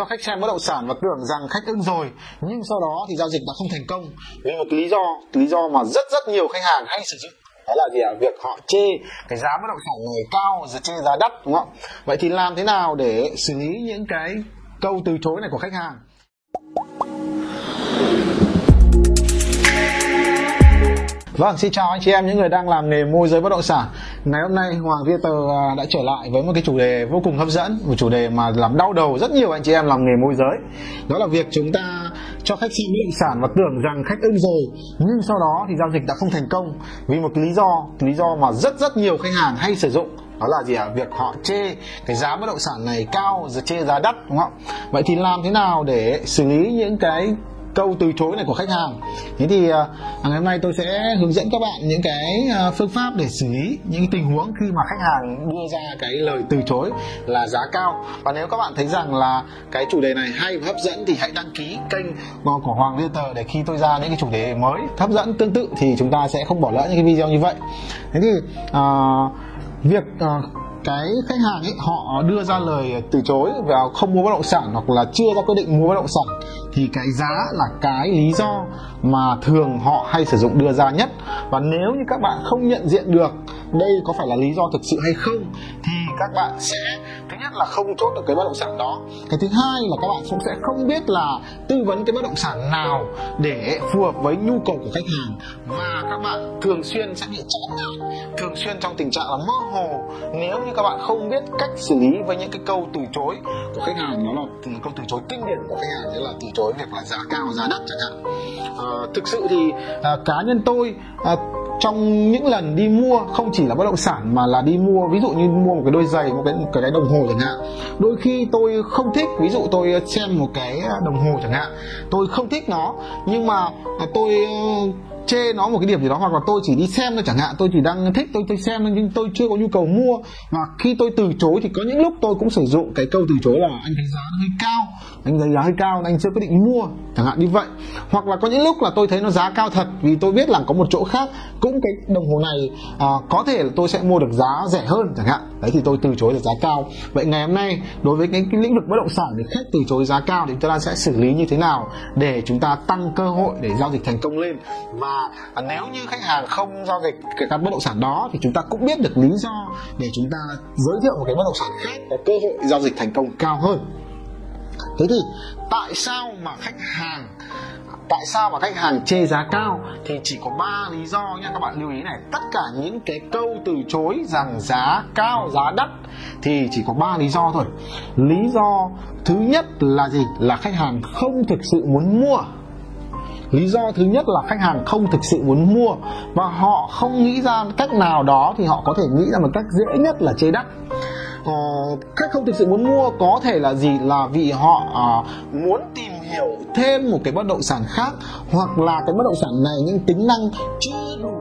cho khách xem bất động sản và tưởng rằng khách ưng rồi. Nhưng sau đó thì giao dịch đã không thành công. Vì một lý do lý do mà rất rất nhiều khách hàng hay sử dụng. Đó là gì ạ? Việc họ chê cái giá bất động sản này cao rồi chê giá đắt đúng không? Vậy thì làm thế nào để xử lý những cái câu từ chối này của khách hàng? Vâng, xin chào anh chị em những người đang làm nghề môi giới bất động sản. Ngày hôm nay Hoàng Viettel à, đã trở lại với một cái chủ đề vô cùng hấp dẫn, một chủ đề mà làm đau đầu rất nhiều anh chị em làm nghề môi giới. Đó là việc chúng ta cho khách xem bất động sản và tưởng rằng khách ưng rồi, nhưng sau đó thì giao dịch đã không thành công vì một lý do, lý do mà rất rất nhiều khách hàng hay sử dụng đó là gì ạ việc họ chê cái giá bất động sản này cao rồi chê giá đắt đúng không vậy thì làm thế nào để xử lý những cái câu từ chối này của khách hàng. Thế thì à, à, ngày hôm nay tôi sẽ hướng dẫn các bạn những cái à, phương pháp để xử lý những tình huống khi mà khách hàng đưa ra cái lời từ chối là giá cao. Và nếu các bạn thấy rằng là cái chủ đề này hay và hấp dẫn thì hãy đăng ký kênh của Hoàng Leader để khi tôi ra những cái chủ đề mới hấp dẫn tương tự thì chúng ta sẽ không bỏ lỡ những cái video như vậy. Thế thì uh, việc uh, cái khách hàng ấy, họ đưa ra lời từ chối và không mua bất động sản hoặc là chưa ra quyết định mua bất động sản, thì cái giá là cái lý do mà thường họ hay sử dụng, đưa ra nhất. Và nếu như các bạn không nhận diện được đây có phải là lý do thực sự hay không? Thì các bạn sẽ thứ nhất là không chốt được cái bất động sản đó. Cái thứ hai là các bạn cũng sẽ không biết là tư vấn cái bất động sản nào để phù hợp với nhu cầu của khách hàng. Và các bạn thường xuyên sẽ bị chán nản thường xuyên trong tình trạng là mơ hồ. Nếu như các bạn không biết cách xử lý với những cái câu từ chối của khách hàng đó là câu từ chối kinh điển của khách hàng như là từ chối việc là giá cao giá đắt chẳng hạn. À, thực sự thì à, cá nhân tôi à, trong những lần đi mua, không chỉ là bất động sản mà là đi mua, ví dụ như mua một cái đôi giày, một cái một cái đồng hồ chẳng hạn. Đôi khi tôi không thích, ví dụ tôi xem một cái đồng hồ chẳng hạn, tôi không thích nó, nhưng mà tôi chê nó một cái điểm gì đó, hoặc là tôi chỉ đi xem thôi chẳng hạn, tôi chỉ đang thích, tôi tôi xem nhưng tôi chưa có nhu cầu mua. Và khi tôi từ chối thì có những lúc tôi cũng sử dụng cái câu từ chối là anh thấy giá nó hơi cao anh thấy giá hơi cao anh chưa quyết định mua chẳng hạn như vậy. Hoặc là có những lúc là tôi thấy nó giá cao thật vì tôi biết là có một chỗ khác cũng cái đồng hồ này à, có thể là tôi sẽ mua được giá rẻ hơn chẳng hạn. Đấy thì tôi từ chối được giá cao. Vậy ngày hôm nay đối với cái, cái lĩnh vực bất động sản thì khách từ chối giá cao thì chúng ta sẽ xử lý như thế nào để chúng ta tăng cơ hội để giao dịch thành công lên? Và à, nếu như khách hàng không giao dịch cái căn bất động sản đó thì chúng ta cũng biết được lý do để chúng ta giới thiệu một cái bất động sản khác có cơ hội giao dịch thành công cao hơn thế thì tại sao mà khách hàng, tại sao mà khách hàng chê giá cao? Thì chỉ có ba lý do nha, các bạn lưu ý này. Tất cả những cái câu từ chối rằng giá cao, giá đắt thì chỉ có ba lý do thôi. Lý do thứ nhất là gì? Là khách hàng không thực sự muốn mua. Lý do thứ nhất là khách hàng không thực sự muốn mua. Và họ không nghĩ ra cách nào đó thì họ có thể nghĩ ra một cách dễ nhất là chê đắt à, khách không thực sự muốn mua có thể là gì? Là vì họ à, muốn tìm hiểu thêm một cái bất động sản khác hoặc là cái bất động sản này những tính năng chưa đủ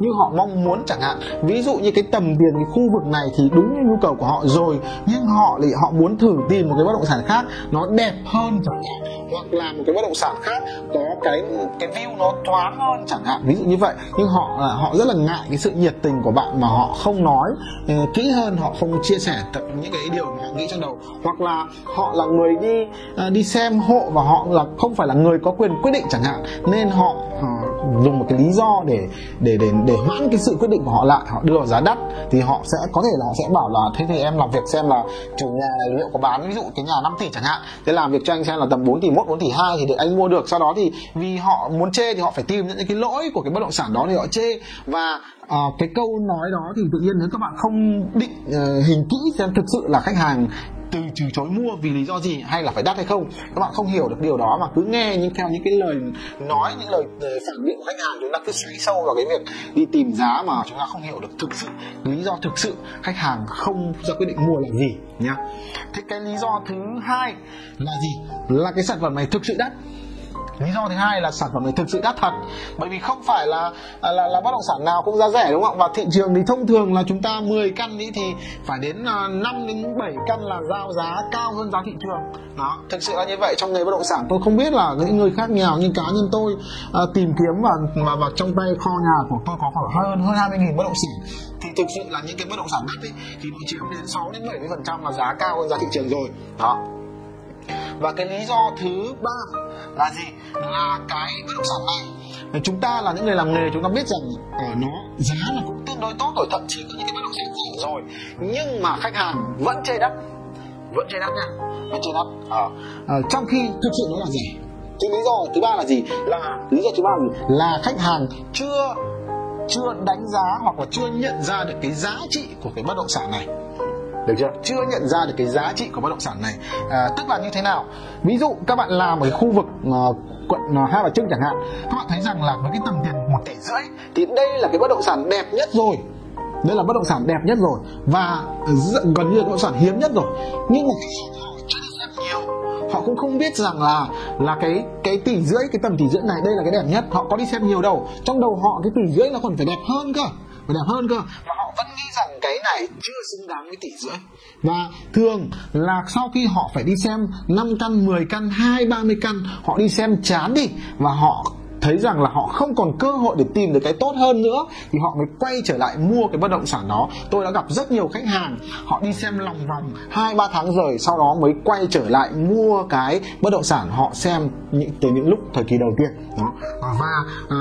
như họ mong muốn chẳng hạn. Ví dụ như cái tầm tiền cái khu vực này thì đúng như nhu cầu của họ rồi nhưng họ thì họ muốn thử tìm một cái bất động sản khác nó đẹp hơn chẳng hạn hoặc là một cái bất động sản khác có cái cái view nó thoáng hơn chẳng hạn. Ví dụ như vậy nhưng họ à, họ rất là ngại cái sự nhiệt tình của bạn mà họ không nói uh, kỹ hơn họ không chia sẻ tập những cái điều mà họ nghĩ trong đầu. Hoặc là họ là người đi uh, đi xem hộ và họ là không phải là người có quyền quyết định chẳng hạn nên họ uh, dùng một cái lý do để để để để hoãn cái sự quyết định của họ lại họ đưa vào giá đắt thì họ sẽ có thể là họ sẽ bảo là thế thì em làm việc xem là chủ nhà này liệu có bán ví dụ cái nhà 5 tỷ chẳng hạn thế làm việc cho anh xem là tầm 4 tỷ 1 4 tỷ 2 thì để anh mua được sau đó thì vì họ muốn chê thì họ phải tìm những cái lỗi của cái bất động sản đó thì họ chê. Và à, cái câu nói đó thì tự nhiên nếu các bạn không định uh, hình kỹ xem thực sự là khách hàng từ từ chối mua vì lý do gì, hay là phải đắt hay không? Các bạn không hiểu được điều đó mà cứ nghe những theo những cái lời nói, những lời ờ, phản biện của khách hàng chúng ta cứ xoáy sâu vào cái việc đi tìm giá mà chúng ta không hiểu được thực sự, lý do thực sự khách hàng không ra quyết định mua là gì nhá. Thế cái lý do thứ hai là gì? Là cái sản phẩm này thực sự đắt lý do thứ hai là sản phẩm này thực sự đắt thật. Bởi vì không phải là là là bất động sản nào cũng giá rẻ đúng không và thị trường thì thông thường là chúng ta 10 căn ý thì phải đến à, 5 đến 7 căn là giao giá cao hơn giá thị trường. Đó thực sự là như vậy trong nghề bất động sản. Tôi không biết là những người khác nghèo nhưng cá nhân tôi à, tìm kiếm và mà và trong tay kho nhà của tôi có khoảng hơn hơn 20 nghìn bất động sản. Thì thực sự là những cái bất động sản đắt ấy thì nó chiếm đến 6 đến 70 phần trăm là giá cao hơn giá thị trường rồi. Đó và cái lý do thứ ba là gì? Là cái bất động sản này chúng ta là những người làm nghề chúng ta biết rằng ở nó giá là cũng tương đối tốt rồi thậm chí có những cái bất động sản rẻ rồi. Nhưng mà khách hàng vẫn chê đắt vẫn chê đắt nha vẫn chê đắt à, ờ, à, ờ, trong khi thực sự nó là rẻ. Cái lý do thứ ba là gì? Là lý do thứ ba là gì? Là khách hàng chưa chưa đánh giá hoặc là chưa nhận ra được cái giá trị của cái bất động sản này được chưa? Chưa nhận ra được cái giá trị của bất động sản này. À, tức là như thế nào? Ví dụ các bạn làm ở cái khu vực uh, quận uh, hai bà trưng chẳng hạn các bạn thấy rằng là với cái tầm tiền một tỷ rưỡi thì đây là cái bất động sản đẹp nhất rồi. Đây là bất động sản đẹp nhất rồi và gần như là bất động sản hiếm nhất rồi. Nhưng mà nhiều. Họ cũng không biết rằng là là cái cái tỷ rưỡi cái tầm tỷ rưỡi này đây là cái đẹp nhất. Họ có đi xem nhiều đâu. Trong đầu họ cái tỷ rưỡi nó còn phải đẹp hơn cơ phải đẹp hơn cơ. Mà họ vẫn rằng cái này chưa xứng đáng với tỷ rưỡi. Và thường là sau khi họ phải đi xem 5 căn 10 căn 2 30 căn họ đi xem chán đi và họ thấy rằng là họ không còn cơ hội để tìm được cái tốt hơn nữa thì họ mới quay trở lại mua cái bất động sản đó. Tôi đã gặp rất nhiều khách hàng họ đi xem lòng vòng hai ba tháng rồi sau đó mới quay trở lại mua cái bất động sản họ xem những từ những lúc thời kỳ đầu tiên. Đó. Và à,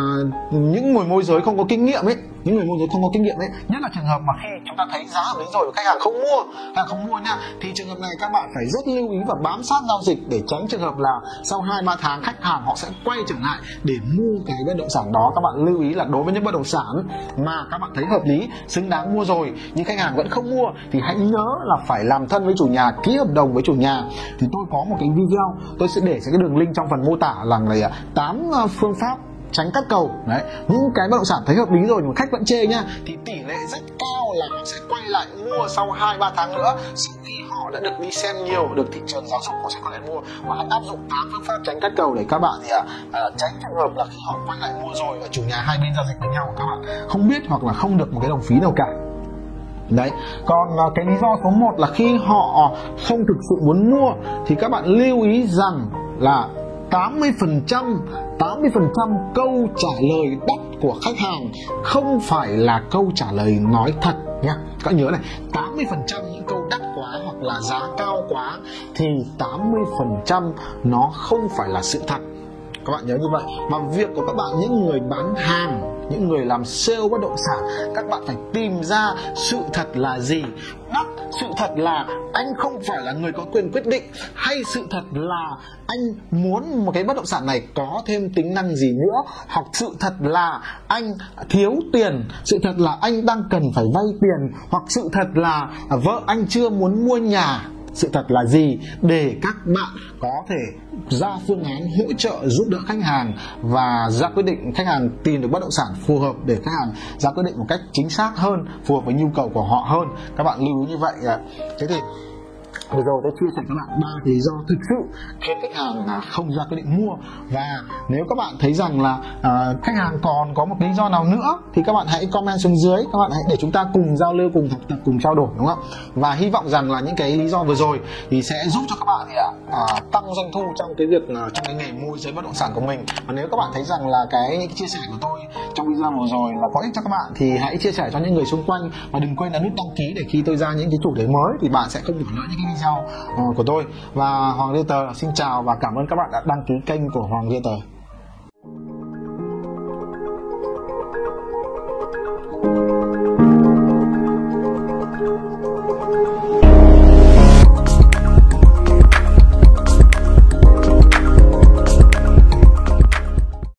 những người môi giới không có kinh nghiệm ấy những người môi giới không có kinh nghiệm ấy, nhất là trường hợp mà khi chúng ta thấy giá hợp lý rồi, khách hàng không mua, khách không mua nha, thì trường hợp này các bạn phải rất lưu ý và bám sát giao dịch để tránh trường hợp là sau hai, ba tháng khách hàng họ sẽ quay trở lại để mua cái bất động sản đó. Các bạn lưu ý là đối với những bất động sản mà các bạn thấy hợp lý, xứng đáng mua rồi nhưng khách hàng vẫn không mua thì hãy nhớ là phải làm thân với chủ nhà, ký hợp đồng với chủ nhà. Thì tôi có một cái video, tôi sẽ để cái đường link trong phần mô tả là này tám ờ, phương pháp tránh cắt cầu đấy những cái bất động sản thấy hợp lý rồi nhưng mà khách vẫn chê nhá. Thì tỷ lệ rất cao là họ sẽ quay lại mua sau hai ba tháng nữa. Sau khi họ đã được đi xem nhiều được thị trường giáo dục họ sẽ quay lại mua. Và hãy áp dụng tám phương pháp tránh cắt cầu để các bạn thì à, à, tránh trường hợp là khi họ quay lại mua rồi và chủ nhà hai bên giao dịch với nhau các bạn không biết hoặc là không được một cái đồng phí nào cả. Đấy còn à, cái lý do số 1 là khi họ không thực sự muốn mua thì các bạn lưu ý rằng là 80% 80% câu trả lời đắt của khách hàng, không phải là câu trả lời nói thật nha. Các bạn nhớ này 80% những câu đắt quá hoặc là giá cao quá thì 80% nó không phải là sự thật. Các bạn nhớ như vậy. Mà việc của các bạn, những người bán hàng, những người làm sale bất động sản, các bạn phải tìm ra sự thật là gì. Đắt sự thật là anh không phải là người có quyền quyết định, hay sự thật là anh muốn một cái bất động sản này có thêm tính năng gì nữa, hoặc sự thật là anh thiếu tiền, sự thật là anh đang cần phải vay tiền, hoặc sự thật là vợ anh chưa muốn mua nhà sự thật là gì để các bạn có thể ra phương án hỗ trợ giúp đỡ khách hàng và ra quyết định khách hàng tìm được bất động sản phù hợp để khách hàng ra quyết định một cách chính xác hơn, phù hợp với nhu cầu của họ hơn? Các bạn lưu ý như vậy thế thì vừa rồi tôi chia sẻ các bạn ba lý do thực sự khiến khách hàng là không ra quyết định mua. Và nếu các bạn thấy rằng là uh, khách hàng còn có một lý do nào nữa thì các bạn hãy comment xuống dưới. Các bạn hãy để chúng ta cùng giao lưu cùng học tập cùng trao đổi đúng không? Và hy vọng rằng là những cái lý do vừa rồi thì sẽ giúp cho các bạn thì uh, à, tăng doanh thu trong cái việc uh, trong cái nghề môi giới bất động sản của mình. Và nếu các bạn thấy rằng là cái, những cái chia sẻ của tôi trong video vừa rồi là có ích cho các bạn thì hãy chia sẻ cho những người xung quanh. Và đừng quên là nút đăng ký để khi tôi ra những cái chủ đề mới thì bạn sẽ không bỏ lỡ những cái video ờ, của tôi và Hoàng Tờ. Xin chào và cảm ơn các bạn đã đăng ký kênh của Hoàng Tờ.